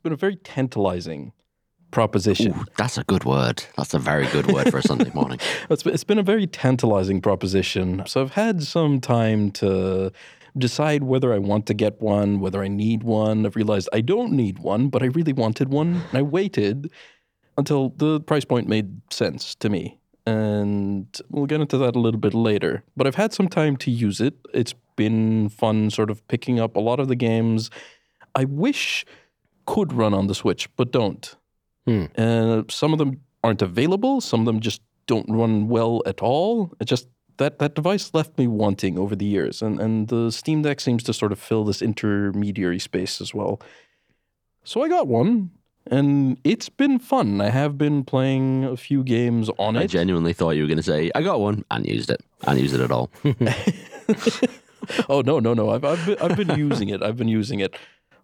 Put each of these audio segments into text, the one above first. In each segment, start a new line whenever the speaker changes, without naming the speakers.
It's been a very tantalizing proposition.
Ooh, that's a good word. That's a very good word for a Sunday morning.
It's been, it's been a very tantalizing proposition. So I've had some time to decide whether I want to get one, whether I need one. I've realized I don't need one, but I really wanted one. And I waited until the price point made sense to me. And we'll get into that a little bit later. But I've had some time to use it. It's been fun sort of picking up a lot of the games I wish could run on the Switch, but don't.
Hmm.
Uh, some of them aren't available. Some of them just don't run well at all. It just that that device left me wanting over the years, and and the Steam Deck seems to sort of fill this intermediary space as well. So I got one, and it's been fun. I have been playing a few games on
I
it.
I genuinely thought you were going to say, I got one and used it. And used it at all.
oh no, no, no! I've I've been, I've been using it. I've been using it.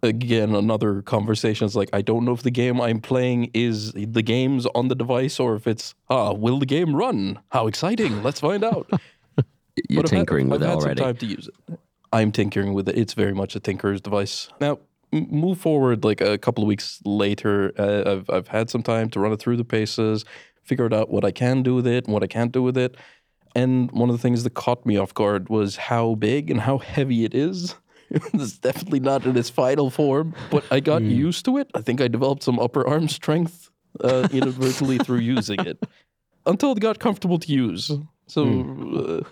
Again, another conversation is like I don't know if the game I'm playing is the game's on the device or if it's ah, will the game run? How exciting! Let's find out.
You're
But I've had-
tinkering with
I've
it
had
already.
Some time to use it. I'm tinkering with it. It's very much a tinkerer's device. Now, move forward like a couple of weeks later. Uh, I've I've had some time to run it through the paces, figured out what I can do with it and what I can't do with it. And one of the things that caught me off guard was how big and how heavy it is. it's definitely not in its final form, but I got used to it. I think I developed some upper arm strength uh, inadvertently through using it until it got comfortable to use. So uh,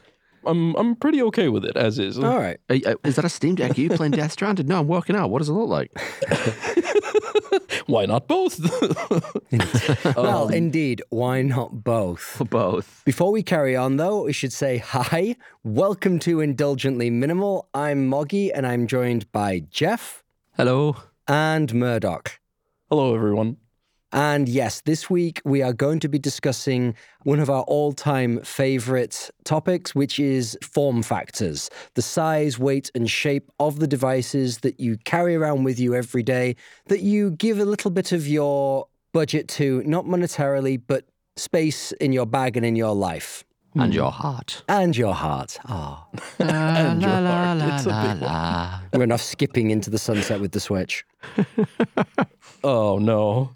I'm I'm pretty okay with it as is.
All right.
Are you- uh, Is that a Steam Deck? Are you playing Death Stranding? No, I'm working out. What does it look like?
Why not both?
well, indeed, why not both?
Both.
Before we carry on, though, we should say hi. Welcome to Indulgently Minimal. I'm Moggy, and I'm joined by Jeff
Hello.
and Murdoch.
Hello, everyone.
And yes, this week we are going to be discussing one of our all time favorite topics, which is form factors the size, weight, and shape of the devices that you carry around with you every day, that you give a little bit of your budget to, not monetarily, but space in your bag and in your life.
And your heart.
And your heart. Ah,
And your heart. It's a big one.
we're enough skipping into the sunset with the Switch.
Oh no.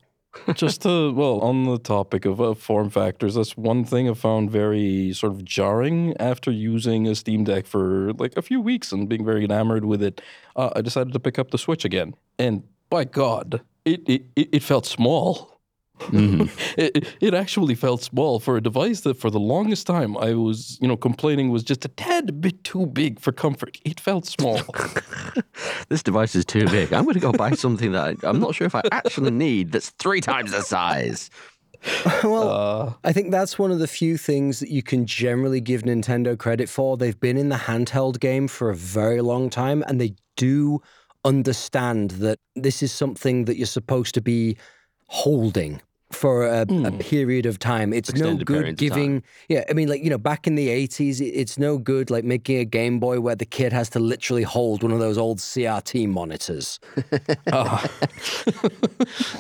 Just to well, on the topic of uh, form factors, that's one thing I found very sort of jarring after using a Steam Deck for like a few weeks and being very enamored with it. Uh, I decided to pick up the Switch again, and by God, it it, it it felt small. It, it- it actually felt small for a device that for the longest time I was, you know, complaining was just a tad bit too big for comfort. It felt small.
This device is too big. I'm going to go buy something that I, I'm not sure if I actually need that's three times the size.
well,
uh,
I think that's one of the few things that you can generally give Nintendo credit for. They've been in the handheld game for a very long time and they do understand that this is something that you're supposed to be holding for a, a hmm. period of time. It's no good giving, yeah, I mean, like, you know, back in the 80s, it's no good like making a Game Boy where the kid has to literally hold one of those old CRT monitors. oh.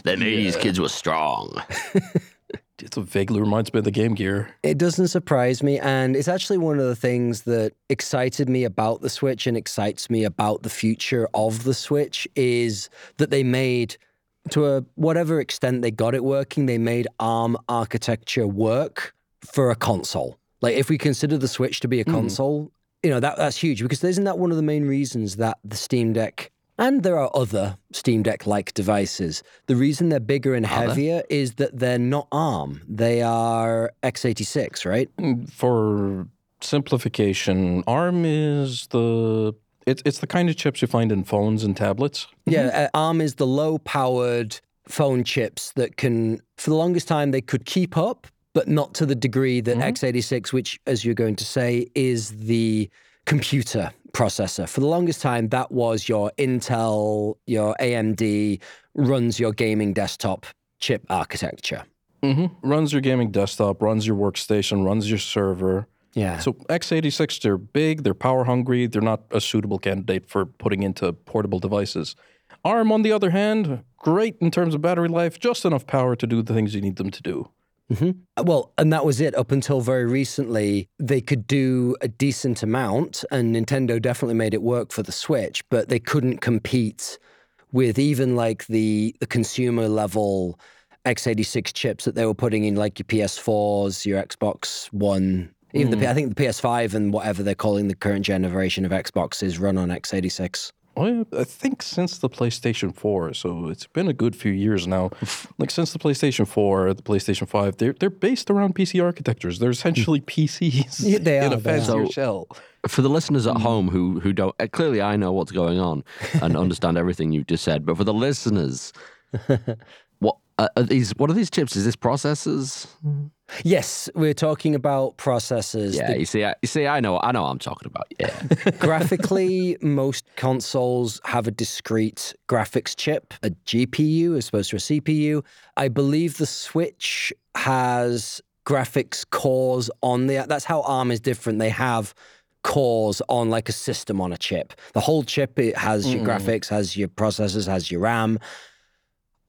Them 80s kids were strong.
it vaguely reminds me of the Game Gear.
It doesn't surprise me. And it's actually one of the things that excited me about the Switch and excites me about the future of the Switch is that they made, to a whatever extent they got it working, they made ARM architecture work for a console. Like if we consider the Switch to be a hmm. console, you know, that that's huge because isn't that one of the main reasons that the Steam Deck and there are other Steam Deck like devices. The reason they're bigger and heavier is that they're not ARM. They are x86, right?
Hmm, for simplification, ARM is the it's it's the kind of chips you find in phones and tablets.
Yeah, uh, ARM is the low powered phone chips that can, for the longest time, they could keep up, but not to the degree that x86, which, as you're going to say, is the computer processor. For the longest time, that was your Intel, your AMD, runs your gaming desktop chip architecture.
hmm Runs your gaming desktop, runs your workstation, runs your server.
Yeah.
So x86, they're big, they're power hungry, they're not a suitable candidate for putting into portable devices. ARM, on the other hand, great in terms of battery life, just enough power to do the things you need them to do. Mm-hmm.
Uh, well, and that was it up until very recently. They could do a decent amount, and Nintendo definitely made it work for the Switch, but they couldn't compete with even like the the consumer level x86 chips that they were putting in like your PS4s, your Xbox One, even the P- I think the PS5 and whatever they're calling the current generation of Xboxes run on x86.
Well, I think since the PlayStation 4, so it's been a good few years now. Like since the PlayStation 4, the PlayStation 5, they're they're based around PC architectures. They're essentially PCs
Yeah, they
in
are,
a
they
fancier
So-
shell.
For the listeners at home who who don't uh, clearly, I know what's going on and understand everything you've just said. But for the listeners, what uh, are these? What are these chips? Is this processors?
Yes, we're talking about processors.
Yeah,
The
you see, I, you see, I know, I know, what I'm talking about. Yeah,
graphically, most consoles have a discrete graphics chip, a GPU as opposed to a CPU. I believe the Switch has graphics cores on the. That's how ARM is different. They have cores on like a system on a chip. The whole chip it has your graphics, has your processors, has your RAM.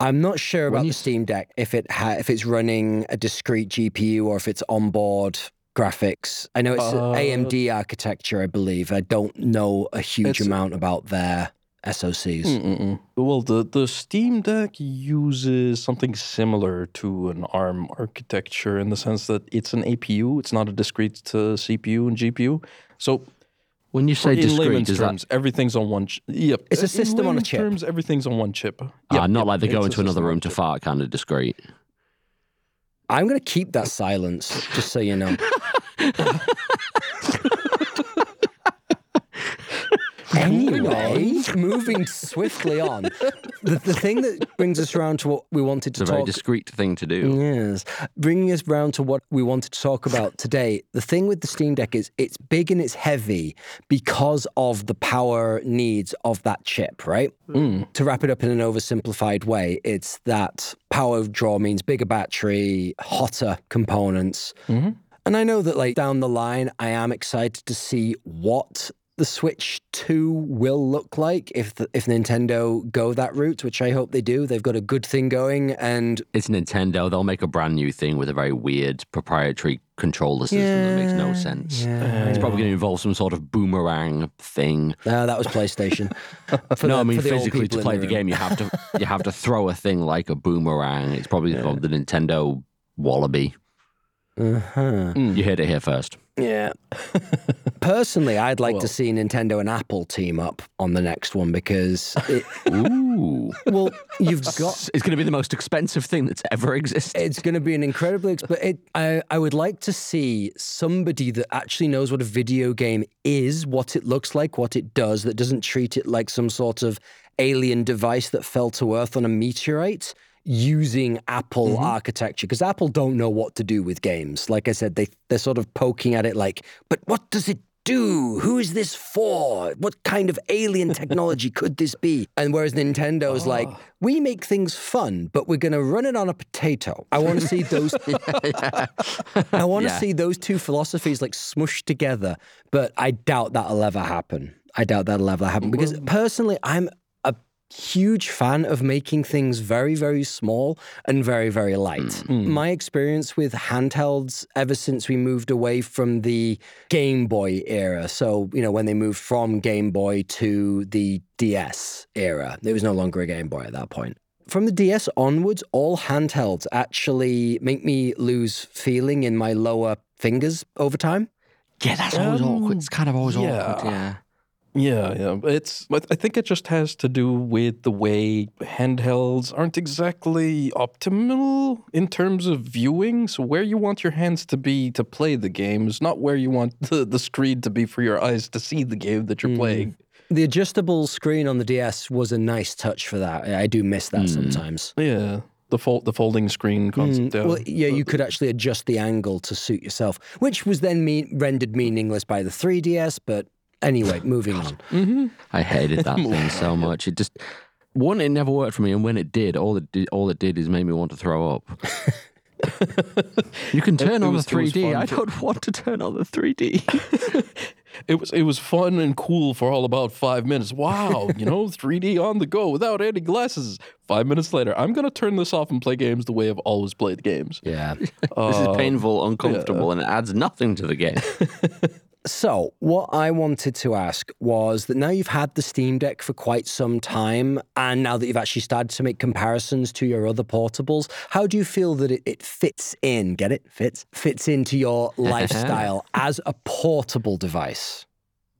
I'm not sure about
you
the Steam Deck if it ha- if it's running a discrete GPU or if it's onboard graphics. I know it's
Uh,
AMD architecture, I believe. I don't know a huge amount about their SoCs.
Mm-mm-mm. Well, the, the Steam Deck uses something similar to an ARM architecture in the sense that it's an APU. It's not a discrete uh, CPU and GPU. So
when you say
in
discrete,
layman's
is that
everything's on one. Ch- yep,
It's a
in
system on a chip.
Terms, everything's on one chip.
ah,
Yep,
not
yep,
like they go
it's
into another room to fart, kind of discreet?
I'm going to keep that silence, just so you know. anyway, moving swiftly on. The, the thing that brings us around to what we wanted to
It's a very
talk
discreet thing to do.
Yes. Bringing us round to what we wanted to talk about today, the thing with the Steam Deck is it's big and it's heavy because of the power needs of that chip, right? Hmm. Hmm. To wrap it up in an oversimplified way, it's that power draw means bigger battery, hotter components. Mm-hmm. And I know that, like, down the line, I am excited to see what the Switch 2 will look like if the, if Nintendo go that route, which I hope they do. They've got a good thing going, and
It's Nintendo. They'll make a brand new thing with a very weird proprietary controller system that makes no sense. It's probably going to involve some sort of boomerang thing.
No, that was PlayStation.
No,
the-
I mean physically to play the,
room.
game, you have to you have to throw a thing like a boomerang. It's probably called the Nintendo Wallaby.
Uh-huh.
You heard it here first.
Yeah. Personally, I'd like
Well-
to see Nintendo and Apple team up on the next one because, it,
Ooh,
well, you've got.
it's going to be the most expensive thing that's ever existed.
It's going to be an incredibly. expensive. it, I I would like to see somebody that actually knows what a video game is, what it looks like, what it does, that doesn't treat it like some sort of alien device that fell to Earth on a meteorite. Using Apple mm-hmm. architecture because Apple don't know what to do with games. Like I said, they they're sort of poking at it like, but what does it do? Who is this for? What kind of alien technology could this be? And whereas Nintendo Nintendo's like, ah. we make things fun, but we're going to run it on a potato. I want to see those. I want to
Yeah.
see those two philosophies like smushed together, but I doubt that'll ever happen. I doubt that'll ever happen because personally, I'm huge fan of making things very, very small and very, very light. My experience with handhelds ever since we moved away from the Game Boy era, so, you know, when they moved from Game Boy to the DS era, there was no longer a Game Boy at that point. From the DS onwards, all handhelds actually make me lose feeling in my lower fingers over time.
yeah, that's always
Um,
awkward. It's kind of always
yeah.
awkward. Yeah.
Yeah, yeah. It's. I think it just has to do with the way handhelds aren't exactly optimal in terms of viewing. So where you want your hands to be to play the games, not where you want the, the screen to be for your eyes to see the game that you're playing. Mm.
The adjustable screen on the DS was a nice touch for that. I do miss that mm. sometimes.
Yeah, the fold, the folding screen mm, concept. yeah.
Well, yeah, you could actually adjust the angle to suit yourself, which was then mean, rendered meaningless by the 3DS. But anyway, moving on. Mm-hmm.
I hated that thing so much. It just one, it never worked for me, and when it did, all it did, all it did is made me want to throw up. you can turn
it
on
was-
the
it was
3D.
fun
don't want to turn on the 3D.
It was it was fun and cool for all about five minutes. Wow, you know, 3D on the go without any glasses. Five minutes later, I'm gonna turn this off and play games the way I've always played games.
Yeah.
this is uh, painful, uncomfortable, and it adds nothing to the game.
So, what I wanted to ask was that now you've had the Steam Deck for quite some time, and now that you've actually started to make comparisons to your other portables, how do you feel that it, it fits in? Get it? Fits? Fits into your lifestyle as a portable device,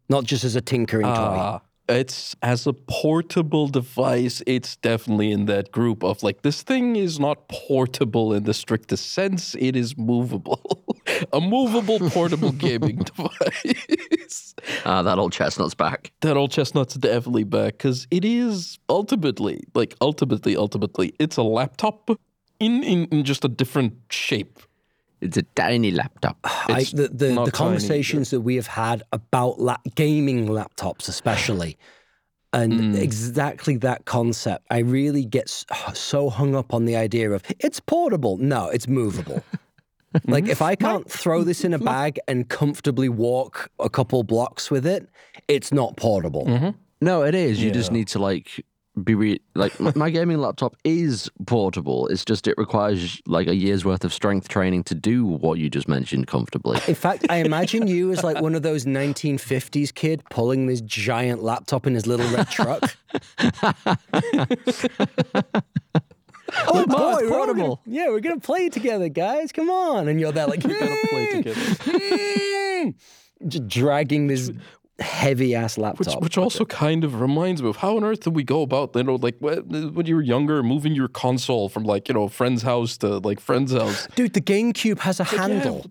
not just as a tinkering
ah. toy. It's as a portable device, it's definitely in that group of like this thing is not portable in the strictest sense. It is movable, a movable portable gaming device.
Ah, that old chestnut's back.
That old chestnut's definitely back because it is ultimately, like ultimately, ultimately, it's a laptop in in, in just a different shape.
It's a tiny laptop.
I, the the, the conversations that we have had about la- gaming laptops, especially, and
Mm.
exactly that concept, I really get so hung up on the idea of it's portable. No, it's movable. like if I can't throw this in a bag and comfortably walk a couple blocks with it, it's not portable.
Mm-hmm.
No, it is. You just need to like be re- like m- my gaming laptop is portable. It's just it requires like a year's worth of strength training to do what you just mentioned comfortably.
In fact, I imagine you as like one of those 1950s kid pulling this giant laptop in his little red truck. oh boy,
portable.
yeah, we're gonna play together, guys. Come on, and you're there like
We're gonna play together.
just dragging this heavy ass
Which,
laptop.
which also kind of reminds me of how on earth did we go about, you know, like when when you were younger, moving your console from like, you know, friend's house to like friend's house.
Dude, the GameCube has a handle.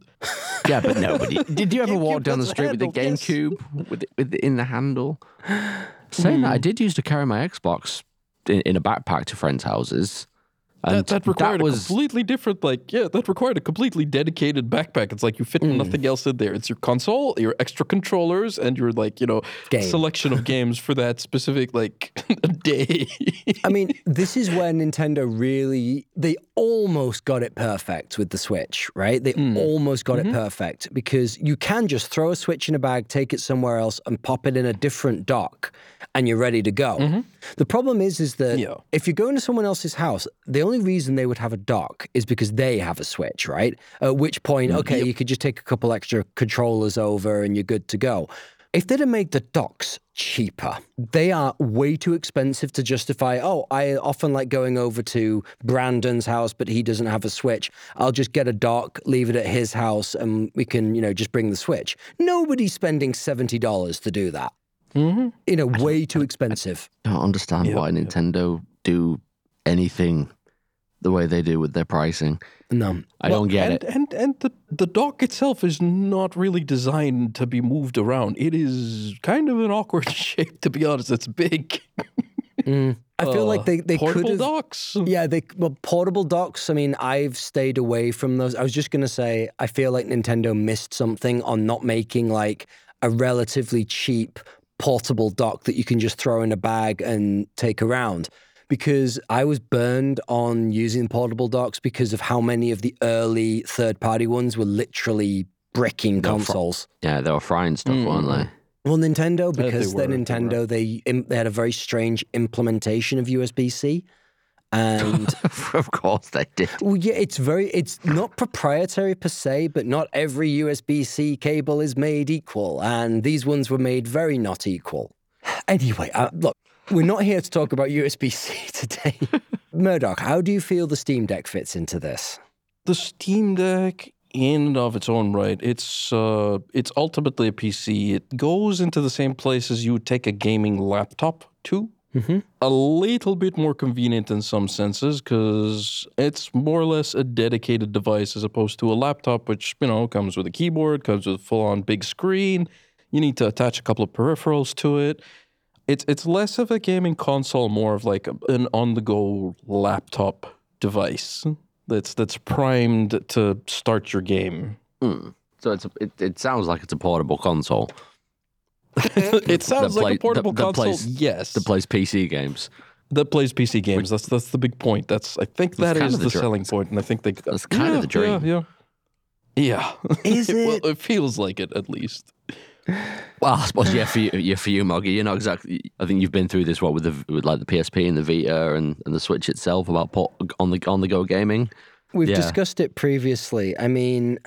yeah, but nobody. Did you ever
GameCube
walk down the
has a
street with the
handle, yes.
GameCube with, it, with it in the handle? Saying that, I hmm. did used to carry my Xbox in, in a backpack to friends' houses. And
That, that required
was
a completely different, like, yeah, that required a completely dedicated backpack. It's like you fit mm. nothing else in there. It's your console, your extra controllers, and your, like, you know,
Game.
selection of games for that specific, like, day.
I mean, this is where Nintendo really they almost got it perfect with the Switch, right? They mm. almost got it mm-hmm. perfect because you can just throw a Switch in a bag, take it somewhere else, and pop it in a different dock, and you're ready to go. Mm-hmm. The problem is, is that
Yeah.
if you're going to someone else's house, the only reason they would have a dock is because they have a Switch, right? At which point, okay, you could just take a couple extra controllers over and you're good to go. If they'd have made the docks cheaper, they are way too expensive to justify. Oh, I often like going over to Brandon's house, but he doesn't have a Switch. I'll just get a dock, leave it at his house, and we can, you know, just bring the Switch. Nobody's spending $70 to do that.
mm-hmm.
You know, way too expensive.
I don't understand why Nintendo do anything the way they do with their pricing.
No.
I don't get
and,
it.
And and the the dock itself is not really designed to be moved around. It is kind of an awkward shape, to be honest. It's big.
I feel like
Uh,
they, they could
portable
have.
docks.
Yeah, they well, portable docks. I mean, I've stayed away from those. I was just gonna say, I feel like Nintendo missed something on not making like a relatively cheap portable dock that you can just throw in a bag and take around. Because I was burned on using portable docks because of how many of the early third-party ones were literally bricking consoles.
Yeah, they were frying stuff, weren't they?
Well, Nintendo, because they're
were, they.
Nintendo, they im- they had a very strange implementation of USB C, and
of course they did.
well, yeah, it's very it's not proprietary per se, but not every USB C cable is made equal, and these ones were made very not equal. Anyway, uh, look, we're not here to talk about USB C today. Murdoch, how do you feel the Steam Deck fits into this?
the Steam Deck, in and of its own right, it's uh, it's ultimately a PC. It goes into the same place as you would take a gaming laptop to.
Mhm.
A little bit more convenient in some senses because it's more or less a dedicated device as opposed to a laptop, which you know comes with a keyboard, comes with a full-on big screen. You need to attach a couple of peripherals to it. It's it's less of a gaming console, more of like an on-the-go laptop device that's that's primed to start your game.
Hmm. So it's a, it, it sounds like it's a portable console
it sounds
play-
like a portable
the- the
console.
plays-
yes,
that plays PC games.
that plays PC games. That's that's the big point. That's I think that's
kind
the,
the dr-
selling point, and I think they
that's kind of the dream.
Yeah, yeah, yeah.
Is
well,
it?
it feels like it at least.
Well, I suppose yeah, for you, yeah, for you, Moggy. You're not exactly. I think you've been through this what with the with like the PSP and the Vita and, and the Switch itself about port, on the on the go gaming.
We've
Yeah.
discussed it previously. I mean,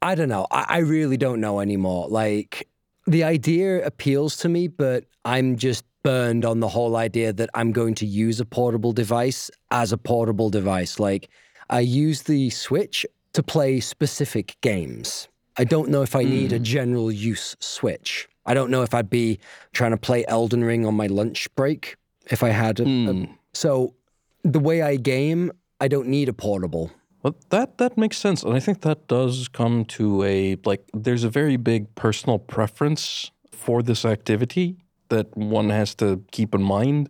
I don't know. I, I really don't know anymore. Like the idea appeals to me, but I'm just burned on the whole idea that I'm going to use a portable device as a portable device. Like I use the Switch to play specific games. I don't know if I need a mm. general use Switch. I don't know if I'd be trying to play Elden Ring on my lunch break if I had a, a- hmm. so the way I game, I don't need a portable.
Well, that that makes sense, and I think that does come to a like. There's a very big personal preference for this activity that one has to keep in mind.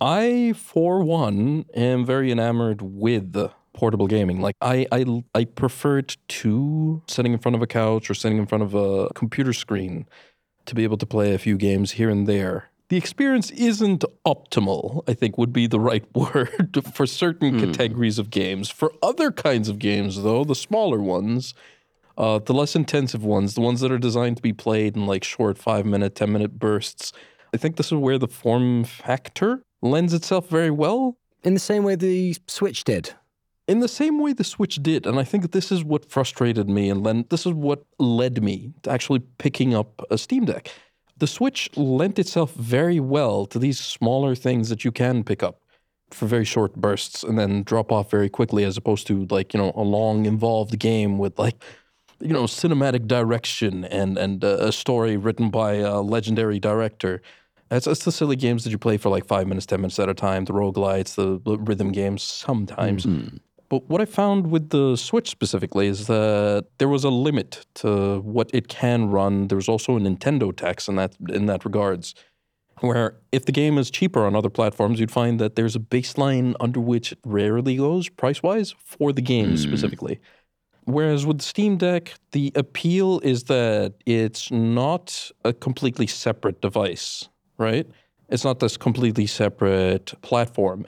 I, for one, am very enamored with portable gaming. Like I, I, I prefer it to sitting in front of a couch or sitting in front of a computer screen to be able to play a few games here and there. The experience isn't optimal, I think would be the right word for certain categories of games. For other kinds of games, though, the smaller ones, uh, the less intensive ones, the ones that are designed to be played in like short five minute, 10 minute bursts, I think this is where the form factor lends itself very well
In the same way the Switch did.
In the same way the Switch did, and I think this is what frustrated me, and then this is what led me to actually picking up a Steam Deck. The Switch lent itself very well to these smaller things that you can pick up for very short bursts and then drop off very quickly, as opposed to like you know a long involved game with like you know cinematic direction and and uh, a story written by a legendary director. It's, it's the silly games that you play for like five minutes, ten minutes at a time. The roguelites, the, the rhythm games, sometimes. But what I found with the Switch specifically is that there was a limit to what it can run. There was also a Nintendo tax in that in that regards, where if the game is cheaper on other platforms, you'd find that there's a baseline under which it rarely goes price wise for the game hmm. specifically. Whereas with the Steam Deck, the appeal is that it's not a completely separate device, right? It's not this completely separate platform.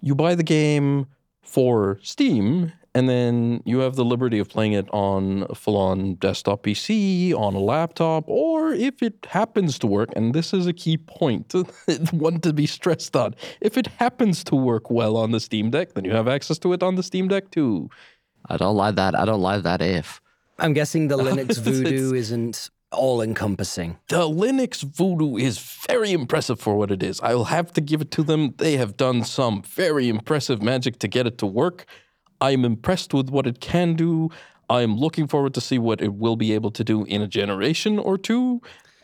You buy the game for Steam, and then you have the liberty of playing it on a full on desktop PC, on a laptop, or if it happens to work, and this is a key point, one to be stressed on. If it happens to work well on the Steam Deck, then you have access to it on the Steam Deck too.
I don't like that. I don't like that if.
I'm guessing the Linux voodoo isn't all encompassing.
The Linux Voodoo is very impressive for what it is. I will have to give it to them. They have done some very impressive magic to get it to work. I'm impressed with what it can do. I'm looking forward to see what it will be able to do in a generation or two.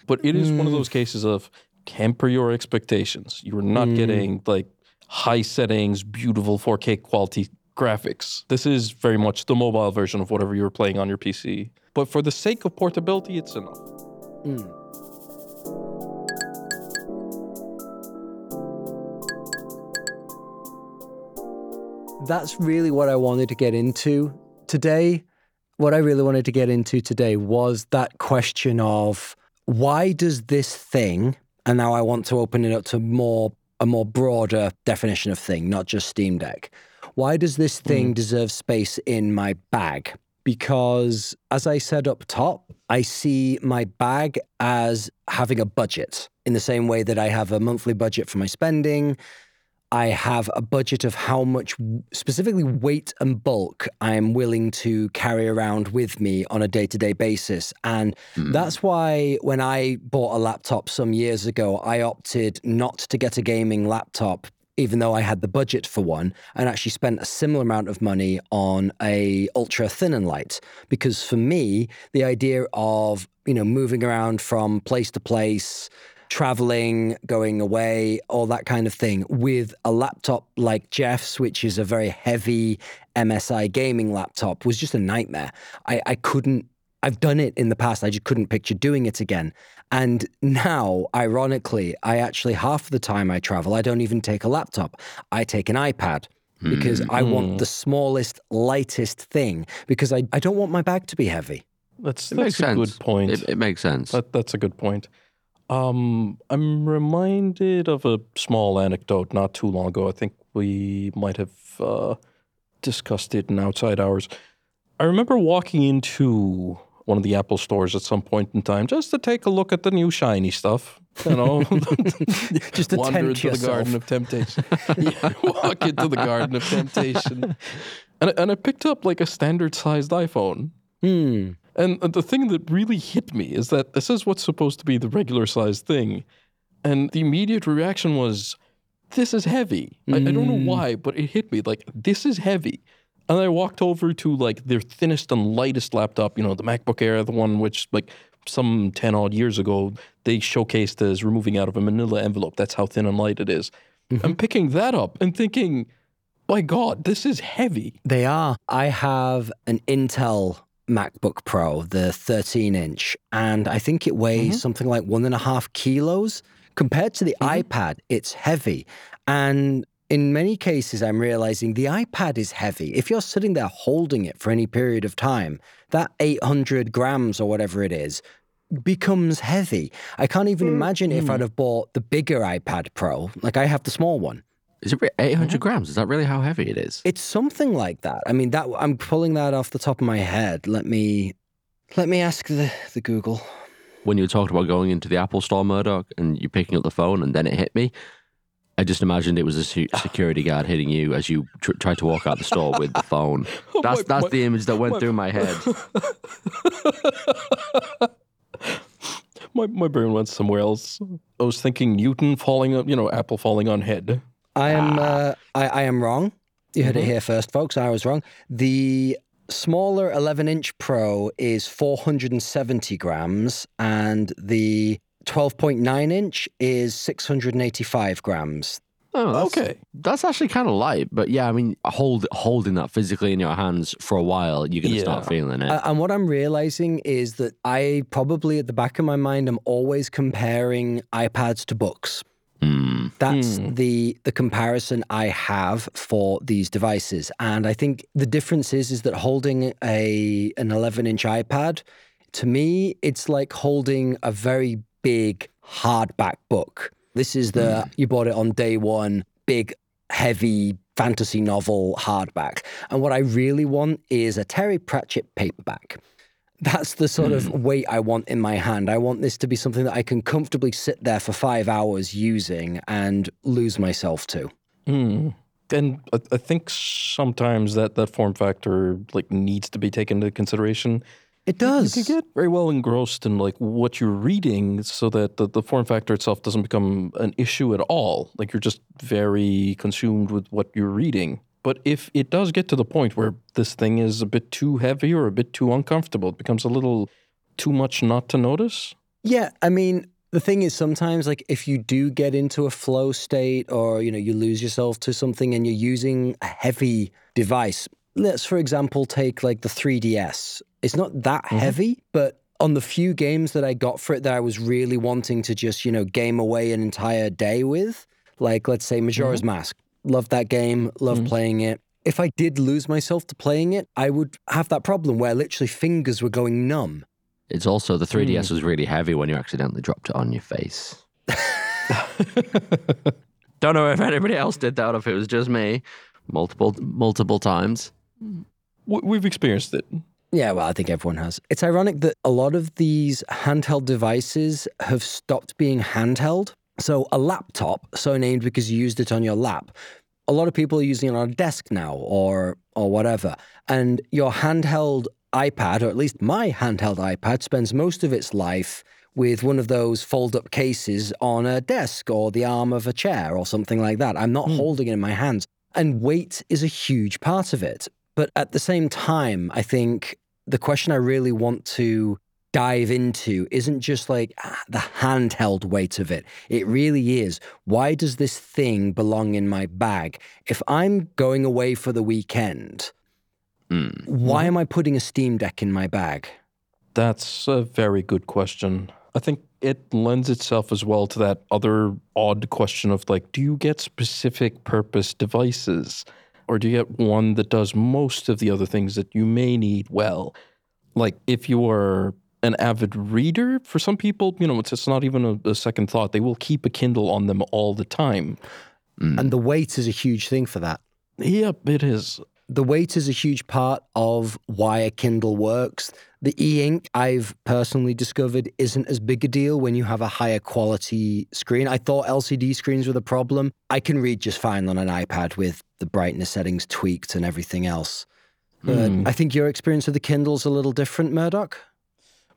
But it is one of mm. those cases of temper your expectations. You're not mm. getting like high settings, beautiful 4K quality graphics. This is very much the mobile version of whatever you were playing on your PC. But for the sake of portability, it's enough. Hmm.
That's really what I wanted to get into today. What I really wanted to get into today was that question of why does this thing, and now I want to open it up to more a more broader definition of thing, not just Steam Deck. Why does this mm-hmm. thing deserve space in my bag? Because as I said up top, I see my bag as having a budget in the same way that I have a monthly budget for my spending. I have a budget of how much specifically weight and bulk I am willing to carry around with me on a day to day basis. And mm. that's why when I bought a laptop some years ago, I opted not to get a gaming laptop. Even though I had the budget for one, and actually spent a similar amount of money on a ultra thin and light, because for me, the idea of you know moving around from place to place, traveling, going away, all that kind of thing with a laptop like Jeff's, which is a very heavy MSI gaming laptop, was just a nightmare. I, I couldn't, I've done it in the past. I just couldn't picture doing it again. And now, ironically, I actually, half the time I travel, I don't even take a laptop. I take an iPad because I want the smallest, lightest thing because I, I don't want my bag to be heavy.
That's
It
that's
makes
a
sense.
good point.
It, it makes sense.
That, that's a good point. Um, I'm reminded of a small anecdote not too long ago. I think we might have uh, discussed it in outside hours. I remember walking into one of the Apple stores at some point in time just to take a look at the new shiny stuff. You know,
Just to
wander into the garden of temptation. yeah, walk into the garden of temptation, and I- and I picked up like a standard sized iPhone
Hmm.
And the thing that really hit me is that this is what's supposed to be the regular sized thing. And the immediate reaction was, this is heavy. I, I don't know why, but it hit me like, this is heavy. And I walked over to like their thinnest and lightest laptop, you know, the MacBook Air, the one which like some 10 odd years ago they showcased as removing out of a manila envelope. That's how thin and light it is. Mm-hmm. I'm picking that up and thinking, my God, this is heavy.
They are. I have an Intel MacBook Pro, the 13 inch, and I think it weighs mm-hmm. something like one and a half kilos. Compared to the mm-hmm. iPad, it's heavy. And in many cases, I'm realizing the iPad is heavy. If you're sitting there holding it for any period of time, that 800 grams or whatever it is becomes heavy. I can't even mm-hmm. imagine if I'd have bought the bigger iPad Pro. Like I have the small one.
Is it 800 mm-hmm. grams? Is that really how heavy it is?
It's something like that. I mean, that I'm pulling that off the top of my head. Let me let me ask the the Google.
When you talked about going into the Apple store, Murdoch, and you're picking up the phone, and then it hit me. I just imagined it was a se- security guard hitting you as you tr- tried to walk out the store with the phone. That's
my-
that's
my-
the image that went
my-
through my head.
My, my brain went somewhere else. I was thinking Newton falling on, you know, Apple falling on head.
I am uh, I, I am wrong. You heard it here first, folks. I was wrong. The smaller 11 inch Pro is 470 grams, and the 12.9 inch is 685 grams.
Oh, that's,
Okay.
That's actually kind of light, but yeah, I mean, hold holding that physically in your hands for a while, you're gonna start feeling it.
A- And what I'm realizing is that I probably at the back of my mind I'm always comparing iPads to books.
Hmm.
That's the the comparison I have for these devices, and I think the difference is is that holding a an 11 inch iPad, to me, it's like holding a very big hardback book. This is the you bought it on day one, big, heavy fantasy novel hardback, and what I really want is a Terry Pratchett paperback. That's the sort of weight I want in my hand. I want this to be something that I can comfortably sit there for five hours using and lose myself to.
Mm. And I, I think sometimes that, that form factor like needs to be taken into consideration.
It
You
does.
can get very well engrossed in like what you're reading so that the, the form factor itself doesn't become an issue at all. Like you're just very consumed with what you're reading. But if it does get to the point where this thing is a bit too heavy or a bit too uncomfortable, it becomes a little too much not to notice.
Yeah, I mean, the thing is sometimes like if you do get into a flow state or you know you lose yourself to something and you're using a heavy device. Let's for example take like the 3DS. It's not that mm-hmm. heavy, but on the few games that I got for it that I was really wanting to just, you know, game away an entire day with, like let's say Majora's mm-hmm. Mask. Loved that game, loved mm-hmm. playing it. If I did lose myself to playing it, I would have that problem where literally fingers were going numb.
It's also the 3DS mm. was really heavy when you accidentally dropped it on your face. Don't know if anybody else did that or if it was just me. Multiple multiple times.
We've experienced it.
Yeah, well, I think everyone has. It's ironic that a lot of these handheld devices have stopped being handheld. So, a laptop, so named because you used it on your lap, a lot of people are using it on a desk now or or whatever. And your handheld iPad, or at least my handheld iPad, spends most of its life with one of those fold up cases on a desk or the arm of a chair or something like that. I'm not hmm. holding it in my hands. And weight is a huge part of it. But at the same time, I think the question I really want to dive into isn't just like ah, the handheld weight of it. It really is. Why does this thing belong in my bag? If I'm going away for the weekend,
Mm.
why am I putting a Steam Deck in my bag?
That's a very good question. I think it lends itself as well to that other odd question of like, do you get specific purpose devices? Or do you get one that does most of the other things that you may need well? Like, if you are an avid reader, for some people, you know, it's, it's not even a, a second thought. They will keep a Kindle on them all the time. Mm.
And the weight is a huge thing for that.
Yep, it is.
The weight is a huge part of why a Kindle works. The e ink, I've personally discovered, isn't as big a deal when you have a higher quality screen. I thought LCD screens were the problem. I can read just fine on an iPad with the brightness settings tweaked and everything else. But
Hmm.
I think your experience with the Kindle's a little different, Murdoch.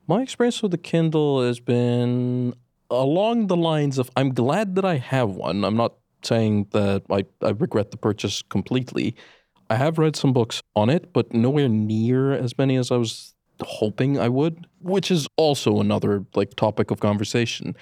My experience with the Kindle has been along the lines of I'm glad that I have one. I'm not saying that I, I regret the purchase completely. I have read some books on it, but nowhere near as many as I was hoping I would, which is also another like topic of conversation.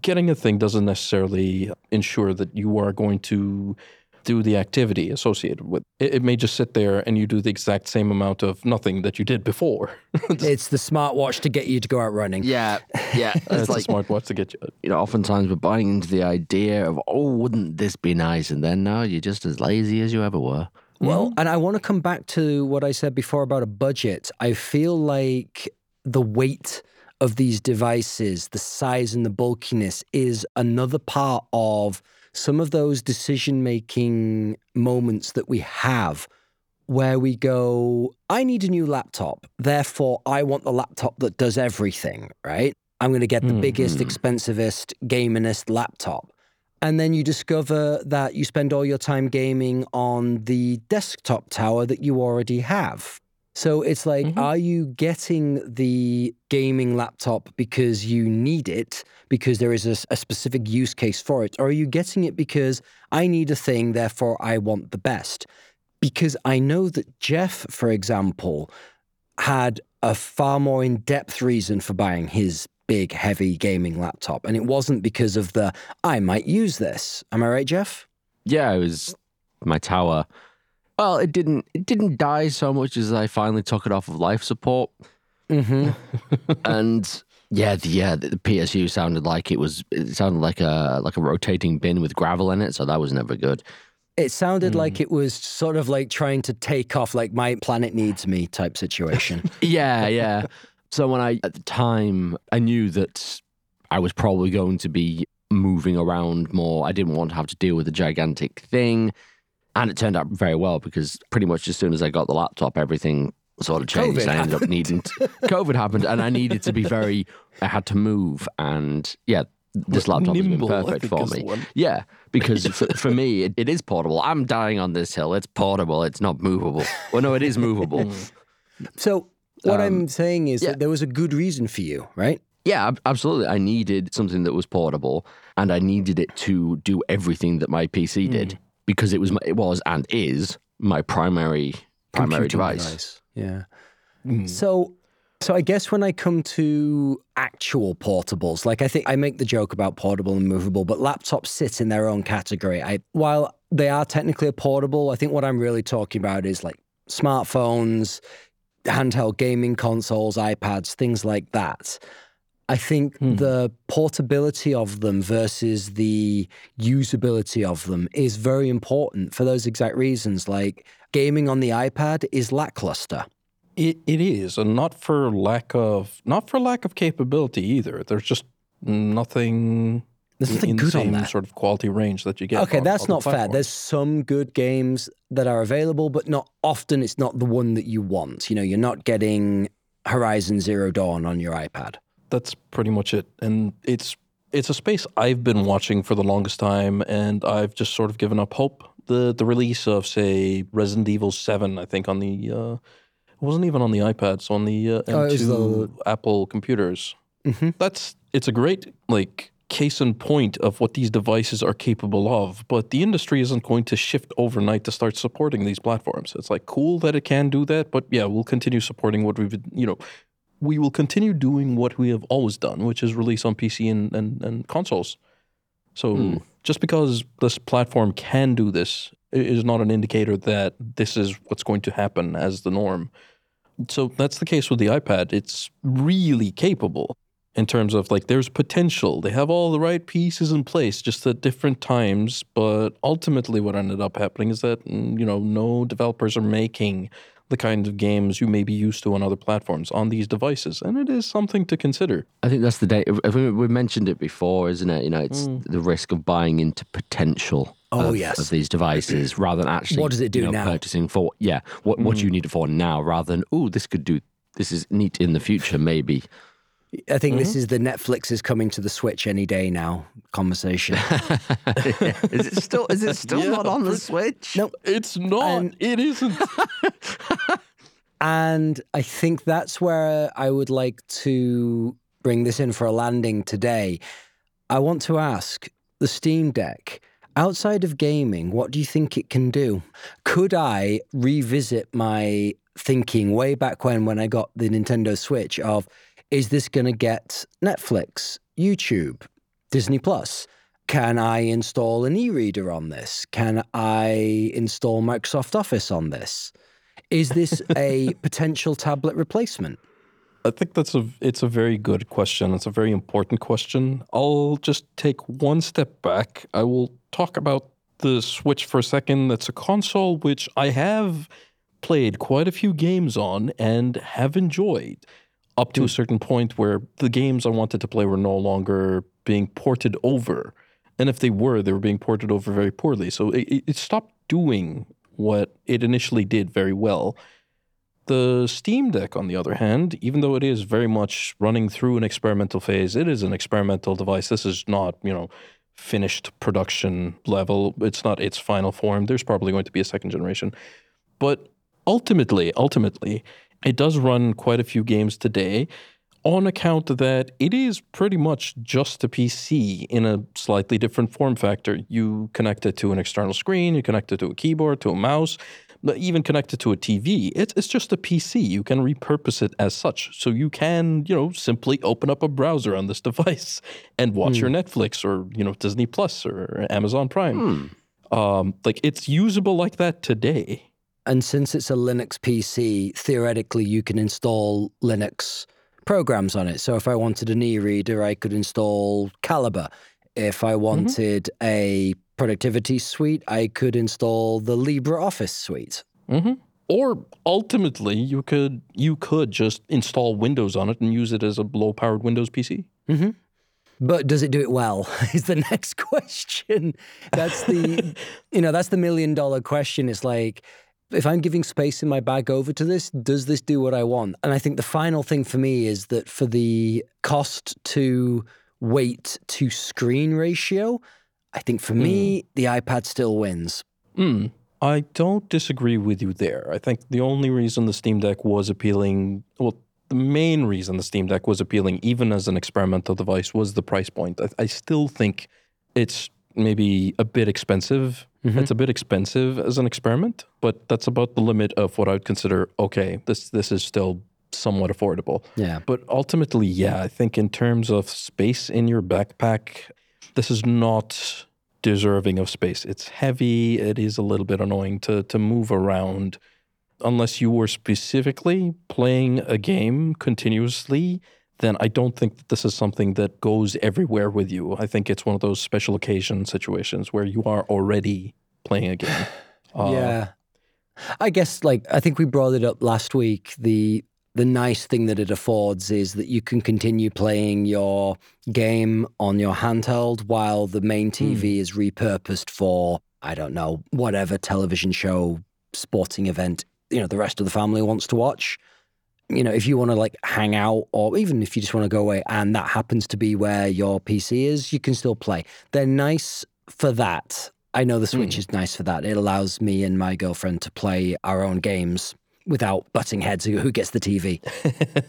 Getting a thing doesn't necessarily ensure that you are going to do the activity associated with it. It may just sit there and you do the exact same amount of nothing that you did before.
It's the smartwatch to get you to go out running.
Yeah, yeah.
It's
It's like
a smartwatch to get you.
you know, oftentimes we're buying into the idea of, oh, wouldn't this be nice? And then no, you're just as lazy as you ever were.
Well, and I want to come back to what I said before about a budget. I feel like the weight of these devices, the size and the bulkiness is another part of some of those decision making moments that we have where we go, I need a new laptop. Therefore, I want the laptop that does everything, right? I'm going to get the biggest,
Mhm.
expensivest, gamingest laptop. And then you discover that you spend all your time gaming on the desktop tower that you already have. So it's like,
Mhm.
are you getting the gaming laptop because you need it, because there is a specific use case for it? Or are you getting it because I need a thing, therefore I want the best? Because I know that Jeff, for example, had a far more in depth reason for buying his big, heavy gaming laptop. And it wasn't because of the, I might use this. Am I right, Jeff?
Yeah, it was my tower. Well, it didn't it didn't die so much as I finally took it off of life support.
Mm-hmm.
and yeah, the, yeah, the, the PSU sounded like it was it sounded like a like a rotating bin with gravel in it, so that was never good.
It sounded like it was sort of like trying to take off, like my planet needs me type situation.
Yeah, yeah. So when I at the time I knew that I was probably going to be moving around more. I didn't want to have to deal with a gigantic thing. And it turned out very well because pretty much as soon as I got the laptop, everything sort of changed.
COVID
I ended up needing to, COVID happened and I needed to be very I had to move and yeah, this laptop has been perfect for me. Yeah, because for, for me, it, it is portable. I'm dying on this hill. It's portable. It's not movable. Well, no, it is movable.
so, what
Um,
I'm saying is
yeah.
that there was a good reason for you, right?
Yeah, absolutely. I needed something that was portable, and I needed it to do everything that my PC did because it was my, it was and is my primary primary
Computing
device.
Yeah.
Mm.
So, so I guess when I come to actual portables, like I think I make the joke about portable and movable, but laptops sit in their own category. I while they are technically a portable, I think what I'm really talking about is like smartphones, handheld gaming consoles, iPads, things like that. I think
Hmm.
the portability of them versus the usability of them is very important for those exact reasons. Like gaming on the iPad is lackluster.
It it is, and not for lack of not for lack of capability either. There's just nothing.
There's
in-
nothing
in the
good on
same
that.
sort of quality range that you get.
Okay,
on
that's
other
not fair. There's some good games that are available, but not often it's not the one that you want. You know, you're not getting Horizon Zero Dawn on your iPad.
that's pretty much it. And it's it's a space I've been watching for the longest time, and I've just sort of given up hope. The the release of say Resident Evil Seven, I think on the uh, it wasn't even on the iPads, on the uh,
Oh, it was
M2 Apple computers.
Mhm.
That's it's a great like case in point of what these devices are capable of. But the industry isn't going to shift overnight to start supporting these platforms. It's like cool that it can do that, but yeah, we'll continue supporting what we've you know we will continue doing what we have always done, which is release on PC and, and, and consoles. So
Hmm.
just because this platform can do this is not an indicator that this is what's going to happen as the norm. So that's the case with the iPad. It's really capable in terms of like there's potential. They have all the right pieces in place just at different times, but ultimately what ended up happening is that mm, you know no developers are making the kind of games you may be used to on other platforms on these devices, and it is something to consider.
I think that's the day. We've mentioned it before, isn't it? You know, it's the risk of buying into potential.
Oh,
of,
yes.
of these devices rather than actually
What does it do
you know,
now?
purchasing for yeah what what do you need it for now rather than oh this could do this is neat in the future maybe
I think this mm-hmm. is the Netflix is coming to the Switch any day now conversation.
is it still is it still
Yeah,
not on the switch
No.
It's not.
And-
it isn't.
And I think that's where I would like to bring this in for a landing today. I want to ask the Steam Deck, outside of gaming, what do you think it can do? Could I revisit my thinking way back when when I got the Nintendo Switch of is this going to get Netflix, YouTube, Disney Plus? Can I install an e-reader on this? Can I install Microsoft Office on this? Is this a potential tablet replacement?
I think that's a it's a very good question. It's a very important question. I'll just take one step back. I will talk about the Switch for a second. That's a console which I have played quite a few games on and have enjoyed up to a hmm. certain point where the games I wanted to play were no longer being ported over. And if they were, they were being ported over very poorly. So it, it stopped doing what it initially did very well. The Steam Deck, on the other hand, even though it is very much running through an experimental phase, it is an experimental device. This is not, you know, finished production level. It's not its final form. There's probably going to be a second generation. But ultimately, ultimately, it does run quite a few games today on account that it is pretty much just a PC in a slightly different form factor. You connect it to an external screen, you connect it to a keyboard, to a mouse, but even it to a TV. It's, it's just a PC. You can repurpose it as such. So you can, you know, simply open up a browser on this device and watch your Netflix or, you know, Disney Plus or Amazon Prime. Um, like it's usable like that today.
And since it's a Linux PC, theoretically, you can install Linux programs on it. So if I wanted an e reader, I could install Calibre. If I wanted a productivity suite, I could install the LibreOffice suite.
hmm Or ultimately, you could you could just install Windows on it and use it as a low powered Windows PC.
But does it do it well? Is the next question. That's the you know, that's the million dollar question. It's like if I'm giving space in my bag over to this, does this do what I want? And I think the final thing for me is that for the cost to weight to screen ratio, I think for me, the iPad still wins.
Mm. I don't disagree with you there. I think the only reason the Steam Deck was appealing, well, the main reason the Steam Deck was appealing, even as an experimental device, was the price point. I, I still think it's maybe a bit expensive. Mm-hmm. It's a bit expensive as an experiment, but that's about the limit of what I would consider okay. This this is still somewhat affordable.
Yeah.
But ultimately, yeah, I think in terms of space in your backpack, this is not deserving of space. It's heavy. It is a little bit annoying to to move around unless you were specifically playing a game continuously. Then I don't think that this is something that goes everywhere with you. I think it's one of those special occasion situations where you are already playing a game. Uh,
yeah. I guess like I think we brought it up last week. The the nice thing that it affords is that you can continue playing your game on your handheld while the main TV is repurposed for I don't know whatever television show, sporting event you know the rest of the family wants to watch. You know, if you want to like hang out, or even if you just want to go away, and that happens to be where your PC is, you can still play. They're nice for that. I know the Switch is nice for that. It allows me and my girlfriend to play our own games without butting heads who who gets the TV.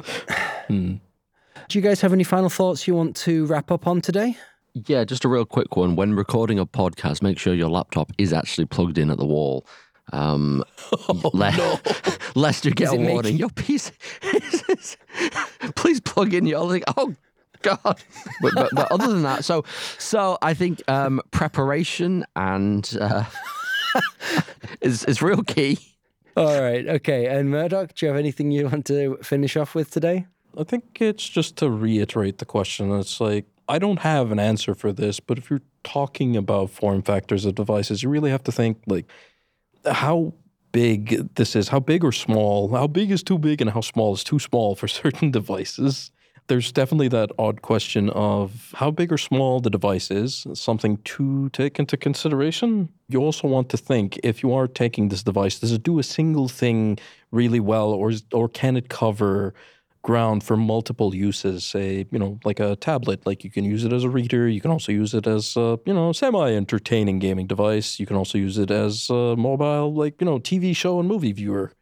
hmm.
Do you guys have any final thoughts you want to wrap up on today?
Yeah, just a real quick one. When recording a podcast, make sure your laptop is actually plugged in at the wall. Um, le- lest you get
Does
a warning. Your piece, please plug in your like. Oh God! But, but, but other than that, so so I think um, preparation and uh, is is real key.
All right, okay. And Murdoch, do you have anything you want to finish off with today?
I think it's just to reiterate the question. It's like, I don't have an answer for this, but if you're talking about form factors of devices, you really have to think like how big this is, how big or small, how big is too big and how small is too small for certain devices. There's definitely that odd question of how big or small the device is, something to take into consideration. You also want to think if you are taking this device, does it do a single thing really well, or or can it cover ground for multiple uses? Say, you know, like a tablet, like you can use it as a reader. You can also use it as a, you know, semi-entertaining gaming device. You can also use it as a mobile, like you know, TV show and movie viewer.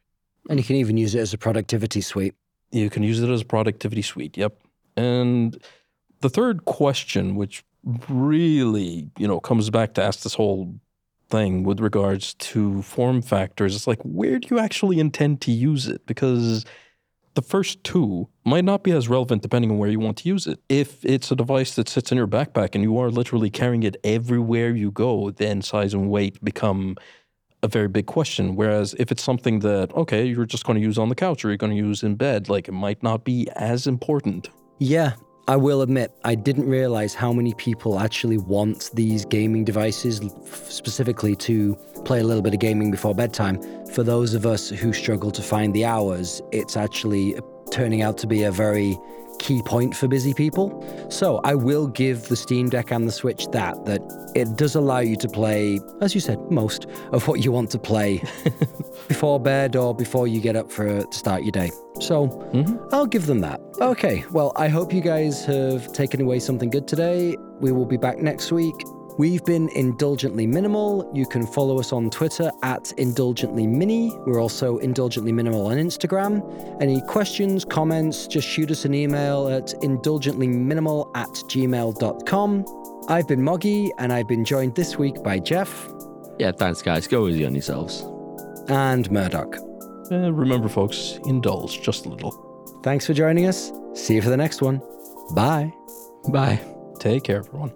And you can even use it as a productivity suite.
You can use it as a productivity suite. Yep. And the third question, which really, you know, comes back to ask this whole thing with regards to form factors, it's like, where do you actually intend to use it? Because the first two might not be as relevant depending on where you want to use it. If it's a device that sits in your backpack and you are literally carrying it everywhere you go, then size and weight become a very big question. Whereas if it's something that, okay, you're just going to use on the couch or you're going to use in bed, like it might not be as important.
Yeah, I will admit, I didn't realize how many people actually want these gaming devices specifically to play a little bit of gaming before bedtime. For those of us who struggle to find the hours, it's actually uh, turning out to be a very key point for busy people. So I will give the Steam Deck and the Switch that, that it does allow you to play, as you said, most of what you want to play before bed or before you get up for to start your day. So mm-hmm. I'll give them that. Okay, well, I hope you guys have taken away something good today. We will be back next week. We've been Indulgently Minimal. You can follow us on Twitter at Indulgently Mini. We're also Indulgently Minimal on Instagram. Any questions, comments, just shoot us an email at indulgentlyminimal at gmail.com. I've been Moggy, and I've been joined this week by Jeff.
Yeah, thanks, guys. Go easy on yourselves.
And Murdoch.
Uh, remember, folks, indulge just a little.
Thanks for joining us. See you for the next one. Bye.
Bye.
Take care, everyone.